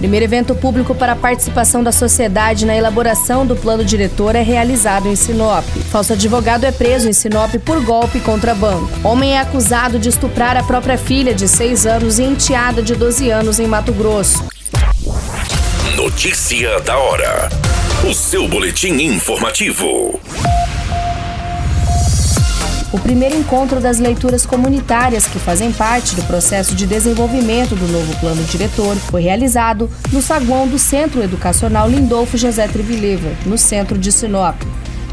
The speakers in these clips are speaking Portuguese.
Primeiro evento público para a participação da sociedade na elaboração do plano diretor é realizado em Sinop. Falso advogado é preso em Sinop por golpe contra banco. Homem é acusado de estuprar a própria filha de 6 anos e enteada de 12 anos em Mato Grosso. Notícia da hora. O seu boletim informativo. O primeiro encontro das leituras comunitárias que fazem parte do processo de desenvolvimento do novo plano diretor foi realizado no saguão do Centro Educacional Lindolfo José Trivilever, no centro de Sinop.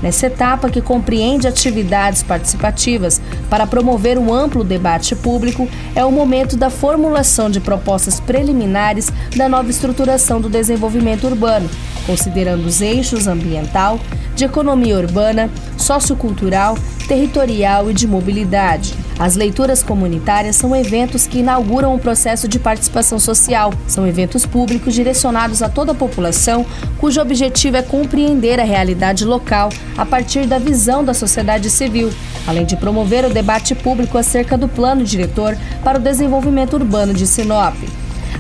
Nessa etapa, que compreende atividades participativas para promover um amplo debate público, é o momento da formulação de propostas preliminares da nova estruturação do desenvolvimento urbano, considerando os eixos ambiental, de economia urbana, sociocultural, territorial e de mobilidade. As leituras comunitárias são eventos que inauguram um processo de participação social. São eventos públicos direcionados a toda a população, cujo objetivo é compreender a realidade local a partir da visão da sociedade civil, além de promover o debate público acerca do plano diretor para o desenvolvimento urbano de Sinop.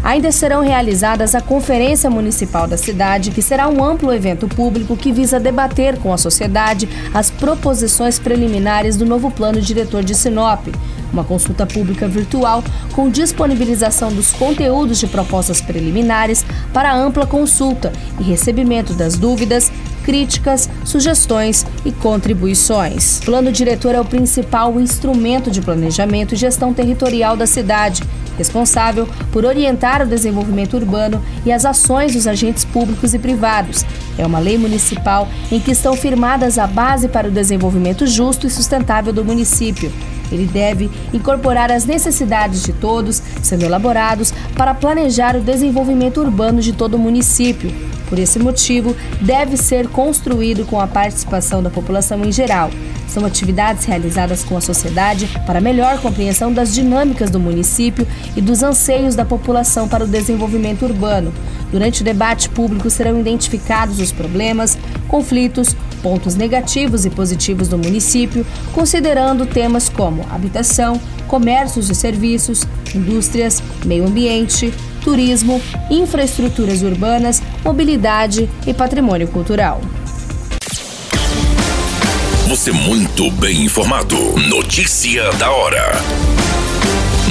Ainda serão realizadas a Conferência Municipal da cidade, que será um amplo evento público que visa debater com a sociedade as proposições preliminares do novo plano diretor de Sinop. Uma consulta pública virtual com disponibilização dos conteúdos de propostas preliminares para ampla consulta e recebimento das dúvidas, críticas, sugestões e contribuições. Plano diretor é o principal instrumento de planejamento e gestão territorial da cidade responsável por orientar o desenvolvimento urbano e as ações dos agentes públicos e privados. É uma lei municipal em que estão firmadas a base para o desenvolvimento justo e sustentável do município. Ele deve incorporar as necessidades de todos, sendo elaborados para planejar o desenvolvimento urbano de todo o município. Por esse motivo, deve ser construído com a participação da população em geral. São atividades realizadas com a sociedade para melhor compreensão das dinâmicas do município e dos anseios da população para o desenvolvimento urbano. Durante o debate público serão identificados os problemas, conflitos, pontos negativos e positivos do município, considerando temas como habitação, comércios e serviços, indústrias, meio ambiente, turismo, infraestruturas urbanas, mobilidade e patrimônio cultural. Você muito bem informado. Notícia da hora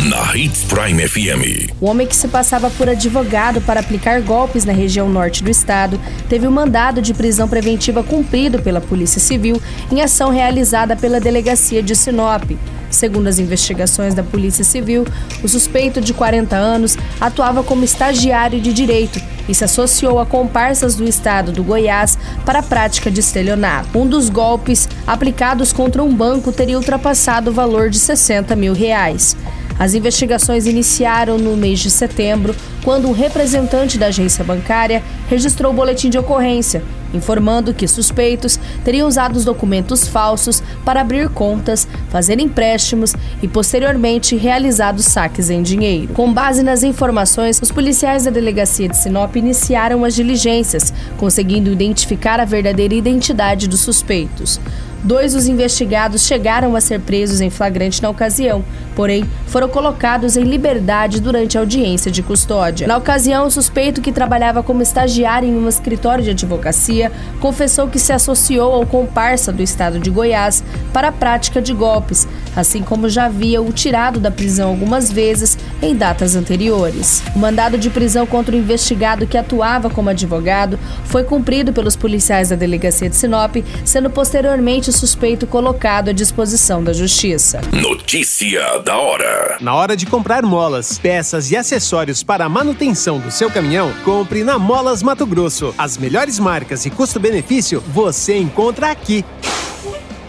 na Hits Prime FM. O homem que se passava por advogado para aplicar golpes na região norte do estado teve o um mandado de prisão preventiva cumprido pela Polícia Civil em ação realizada pela Delegacia de Sinop. Segundo as investigações da Polícia Civil, o suspeito de 40 anos atuava como estagiário de direito e se associou a comparsas do estado do Goiás para a prática de estelionato. Um dos golpes aplicados contra um banco teria ultrapassado o valor de 60 mil reais. As investigações iniciaram no mês de setembro, quando um representante da agência bancária registrou o boletim de ocorrência, informando que suspeitos teriam usado os documentos falsos para abrir contas, fazer empréstimos e posteriormente realizado saques em dinheiro. Com base nas informações, os policiais da delegacia de Sinop iniciaram as diligências, conseguindo identificar a verdadeira identidade dos suspeitos. Dois dos investigados chegaram a ser presos em flagrante na ocasião, porém foram colocados em liberdade durante a audiência de custódia. Na ocasião, o suspeito, que trabalhava como estagiário em um escritório de advocacia, confessou que se associou ao comparsa do estado de Goiás para a prática de golpes, assim como já havia o tirado da prisão algumas vezes em datas anteriores. O mandado de prisão contra o investigado que atuava como advogado foi cumprido pelos policiais da delegacia de Sinop, sendo posteriormente o suspeito colocado à disposição da justiça. Notícia da hora. Na hora de comprar molas, peças e acessórios para a manutenção do seu caminhão, compre na Molas Mato Grosso. As melhores marcas e custo-benefício você encontra aqui.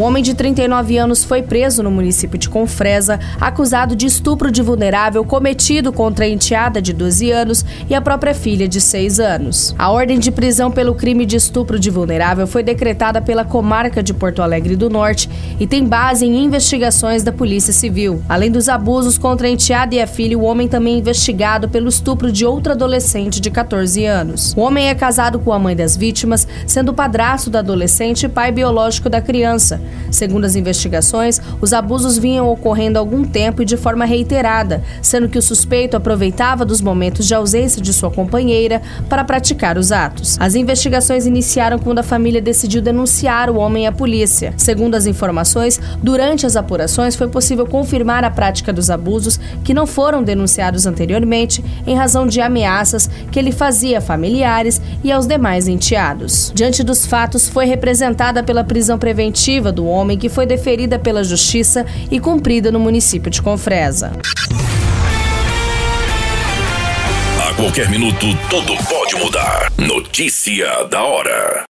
Um homem de 39 anos foi preso no município de Confresa, acusado de estupro de vulnerável cometido contra a enteada de 12 anos e a própria filha de 6 anos. A ordem de prisão pelo crime de estupro de vulnerável foi decretada pela comarca de Porto Alegre do Norte e tem base em investigações da Polícia Civil. Além dos abusos contra a enteada e a filha, o homem também é investigado pelo estupro de outra adolescente de 14 anos. O homem é casado com a mãe das vítimas, sendo padrasto da adolescente e pai biológico da criança. Segundo as investigações, os abusos vinham ocorrendo há algum tempo e de forma reiterada, sendo que o suspeito aproveitava dos momentos de ausência de sua companheira para praticar os atos. As investigações iniciaram quando a família decidiu denunciar o homem à polícia. Segundo as informações, durante as apurações foi possível confirmar a prática dos abusos que não foram denunciados anteriormente em razão de ameaças que ele fazia a familiares e aos demais enteados. Diante dos fatos, foi representada pela prisão preventiva do homem que foi deferida pela Justiça e cumprida no município de Confresa. A qualquer minuto, tudo pode mudar. Notícia da hora.